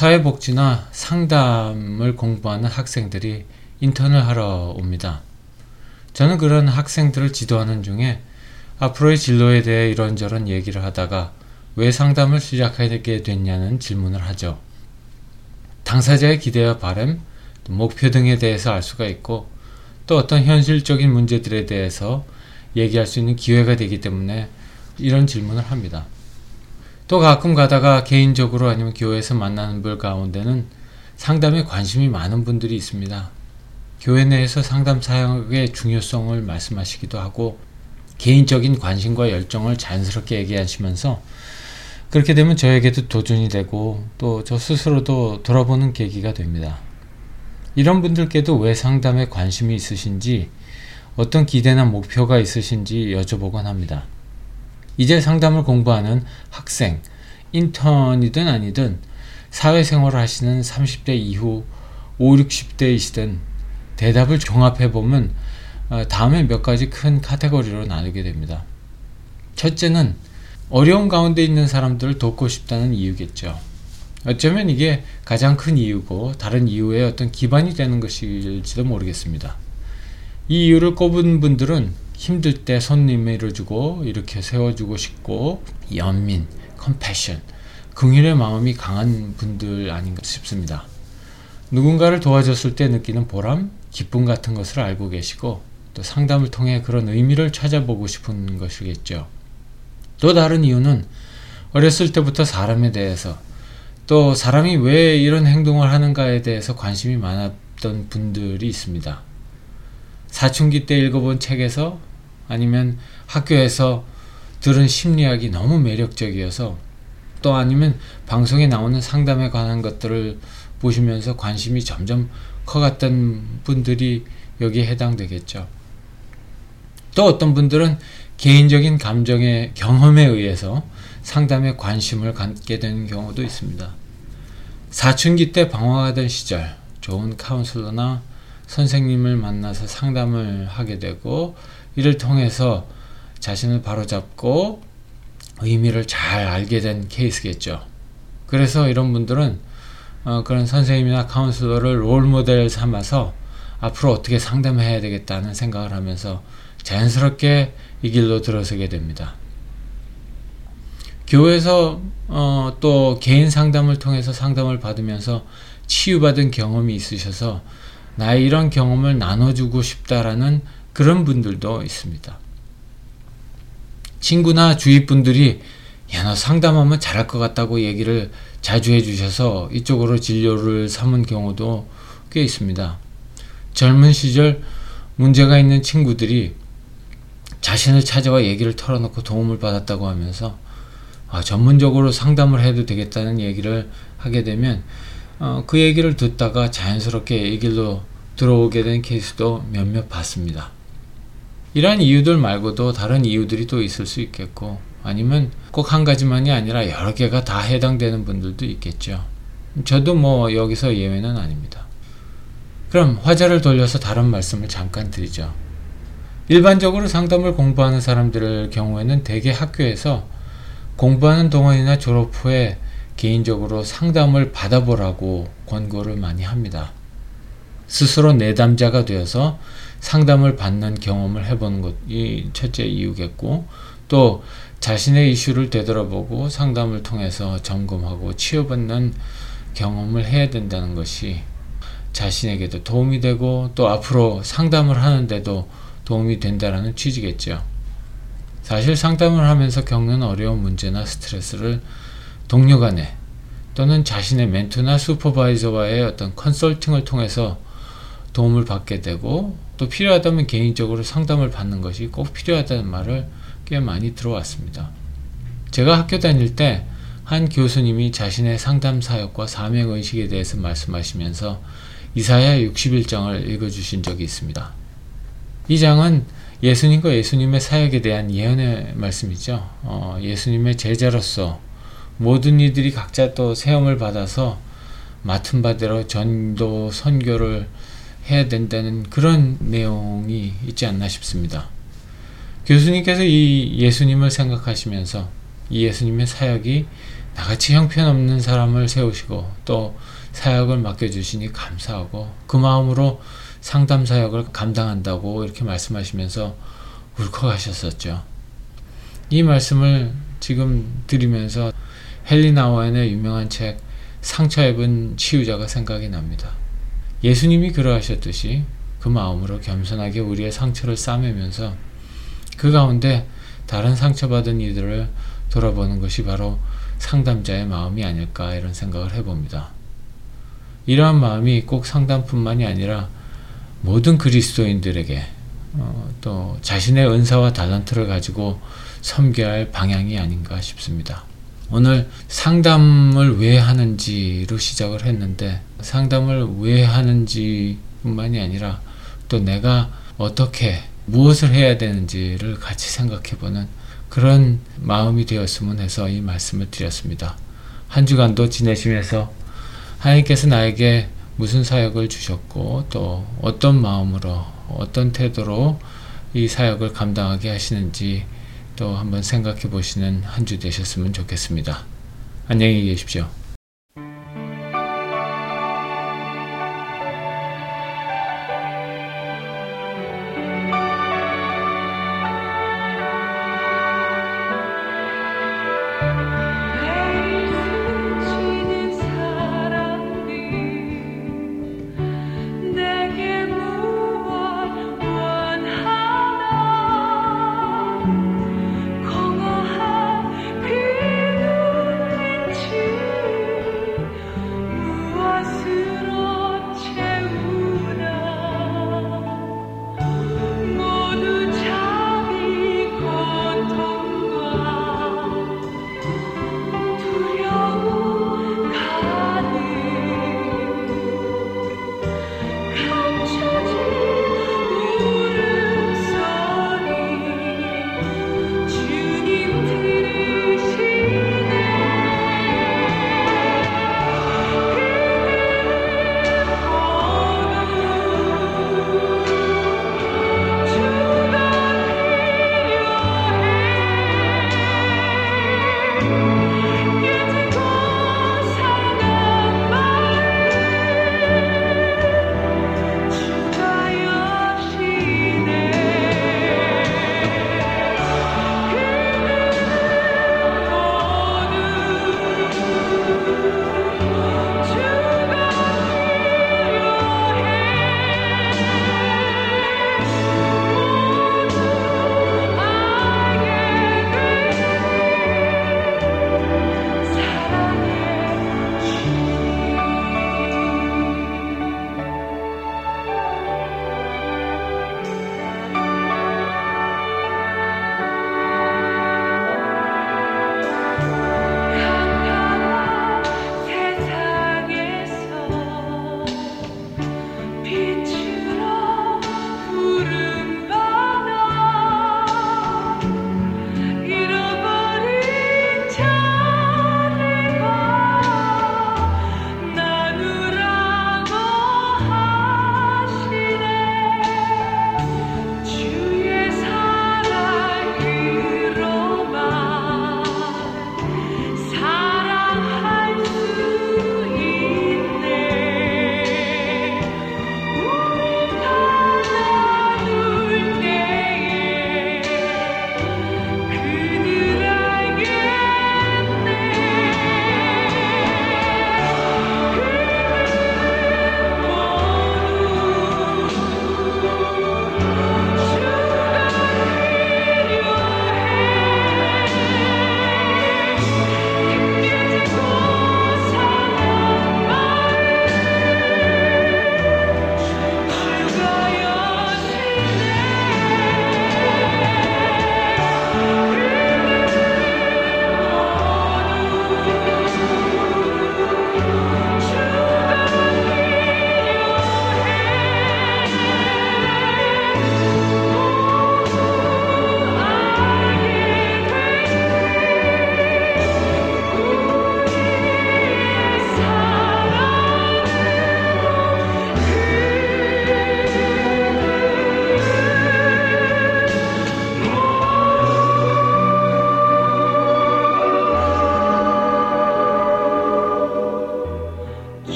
사회복지나 상담을 공부하는 학생들이 인턴을 하러 옵니다. 저는 그런 학생들을 지도하는 중에 앞으로의 진로에 대해 이런저런 얘기를 하다가 왜 상담을 시작하게 됐냐는 질문을 하죠. 당사자의 기대와 바람, 목표 등에 대해서 알 수가 있고 또 어떤 현실적인 문제들에 대해서 얘기할 수 있는 기회가 되기 때문에 이런 질문을 합니다. 또 가끔 가다가 개인적으로 아니면 교회에서 만나는 분 가운데는 상담에 관심이 많은 분들이 있습니다. 교회 내에서 상담 사역의 중요성을 말씀하시기도 하고 개인적인 관심과 열정을 자연스럽게 얘기하시면서 그렇게 되면 저에게도 도전이 되고 또 저 스스로도 돌아보는 계기가 됩니다. 이런 분들께도 왜 상담에 관심이 있으신지 어떤 기대나 목표가 있으신지 여쭤보곤 합니다. 이제 상담을 공부하는 학생, 인턴이든 아니든 사회생활을 하시는 30대 이후 5, 60대이시든 대답을 종합해보면 어, 다음에 몇 가지 큰 카테고리로 나누게 됩니다. 첫째는 어려운 가운데 있는 사람들을 돕고 싶다는 이유겠죠. 어쩌면 이게 가장 큰 이유고 다른 이유의 어떤 기반이 되는 것일지도 모르겠습니다. 이 이유를 꼽은 분들은 힘들 때 손님 밀어주고 이렇게 세워주고 싶고 연민, 컴패션, 긍휼의 마음이 강한 분들 아닌가 싶습니다. 누군가를 도와줬을 때 느끼는 보람, 기쁨 같은 것을 알고 계시고 또 상담을 통해 그런 의미를 찾아보고 싶은 것이겠죠. 또 다른 이유는 어렸을 때부터 사람에 대해서 또 사람이 왜 이런 행동을 하는가에 대해서 관심이 많았던 분들이 있습니다. 사춘기 때 읽어본 책에서 아니면 학교에서 들은 심리학이 너무 매력적이어서 또 아니면 방송에 나오는 상담에 관한 것들을 보시면서 관심이 점점 커갔던 분들이 여기에 해당되겠죠. 또 어떤 분들은 개인적인 감정의 경험에 의해서 상담에 관심을 갖게 되는 경우도 있습니다. 사춘기 때 방황하던 시절 좋은 카운슬러나 선생님을 만나서 상담을 하게 되고 이를 통해서 자신을 바로잡고 의미를 잘 알게 된 케이스겠죠. 그래서 이런 분들은 어, 그런 선생님이나 카운슬러를 롤 모델 삼아서 앞으로 어떻게 상담해야 되겠다는 생각을 하면서 자연스럽게 이 길로 들어서게 됩니다. 교회에서 어, 또 개인 상담을 통해서 상담을 받으면서 치유받은 경험이 있으셔서 나의 이런 경험을 나눠주고 싶다라는 그런 분들도 있습니다. 친구나 주위 분들이 야, 너 상담하면 잘할 것 같다고 얘기를 자주 해주셔서 이쪽으로 진료를 삼은 경우도 꽤 있습니다. 젊은 시절 문제가 있는 친구들이 자신을 찾아와 얘기를 털어놓고 도움을 받았다고 하면서 아, 전문적으로 상담을 해도 되겠다는 얘기를 하게 되면 어, 그 얘기를 듣다가 자연스럽게 이 길로 들어오게 된 케이스도 몇몇 봤습니다. 이러한 이유들 말고도 다른 이유들이 또 있을 수 있겠고 아니면 꼭 한 가지만이 아니라 여러 개가 다 해당되는 분들도 있겠죠. 저도 뭐 여기서 예외는 아닙니다. 그럼 화제를 돌려서 다른 말씀을 잠깐 드리죠. 일반적으로 상담을 공부하는 사람들의 경우에는 대개 학교에서 공부하는 동안이나 졸업 후에 개인적으로 상담을 받아보라고 권고를 많이 합니다. 스스로 내담자가 되어서 상담을 받는 경험을 해보는 것이 첫째 이유겠고 또 자신의 이슈를 되돌아보고 상담을 통해서 점검하고 치유받는 경험을 해야 된다는 것이 자신에게도 도움이 되고 또 앞으로 상담을 하는데도 도움이 된다는 취지겠죠. 사실 상담을 하면서 겪는 어려운 문제나 스트레스를 동료 간에 또는 자신의 멘토나 슈퍼바이저와의 어떤 컨설팅을 통해서 도움을 받게 되고 또 필요하다면 개인적으로 상담을 받는 것이 꼭 필요하다는 말을 꽤 많이 들어왔습니다. 제가 학교 다닐 때 한 교수님이 자신의 상담 사역과 사명 의식에 대해서 말씀하시면서 이사야 61장을 읽어주신 적이 있습니다. 이 장은 예수님과 예수님의 사역에 대한 예언의 말씀이죠. 어, 예수님의 제자로서 모든 이들이 각자 또 세움을 받아서 맡은 바대로 전도 선교를 해야 된다는 그런 내용이 있지 않나 싶습니다. 교수님께서 이 예수님을 생각하시면서 이 예수님의 사역이 나같이 형편없는 사람을 세우시고 또 사역을 맡겨주시니 감사하고 그 마음으로 상담 사역을 감당한다고 이렇게 말씀하시면서 울컥하셨었죠. 이 말씀을 지금 드리면서 헨리 나와인의 유명한 책 상처 입은 치유자가 생각이 납니다. 예수님이 그러하셨듯이 그 마음으로 겸손하게 우리의 상처를 싸매면서 그 가운데 다른 상처받은 이들을 돌아보는 것이 바로 상담자의 마음이 아닐까 이런 생각을 해봅니다. 이러한 마음이 꼭 상담뿐만이 아니라 모든 그리스도인들에게 어, 또 자신의 은사와 달란트를 가지고 섬겨야 할 방향이 아닌가 싶습니다. 오늘 상담을 왜 하는지로 시작을 했는데 상담을 왜 하는지 뿐만이 아니라 또 내가 어떻게 무엇을 해야 되는지를 같이 생각해보는 그런 마음이 되었으면 해서 이 말씀을 드렸습니다. 한 주간도 지내시면서 하나님께서 나에게 무슨 사역을 주셨고 또 어떤 마음으로 어떤 태도로 이 사역을 감당하게 하시는지 또 한번 생각해 보시는 한 주 되셨으면 좋겠습니다. 안녕히 계십시오.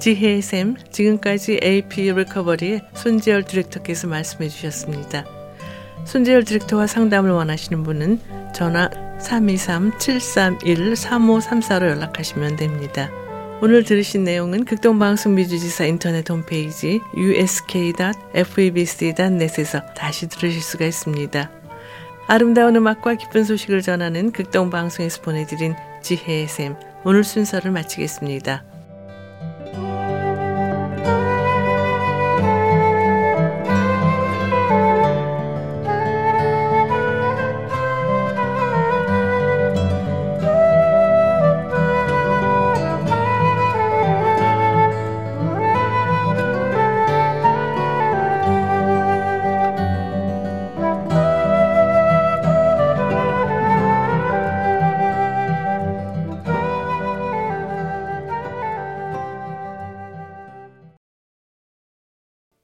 지혜의 샘, 지금까지 AP 리커버리의 손재열 디렉터께서 말씀해 주셨습니다. 손재열 디렉터와 상담을 원하시는 분은 전화 323-731-3534로 연락하시면 됩니다. 오늘 들으신 내용은 극동방송 미주지사 인터넷 홈페이지 usk.febc.net에서 다시 들으실 수가 있습니다. 아름다운 음악과 기쁜 소식을 전하는 극동방송에서 보내드린 지혜의 샘 오늘 순서를 마치겠습니다.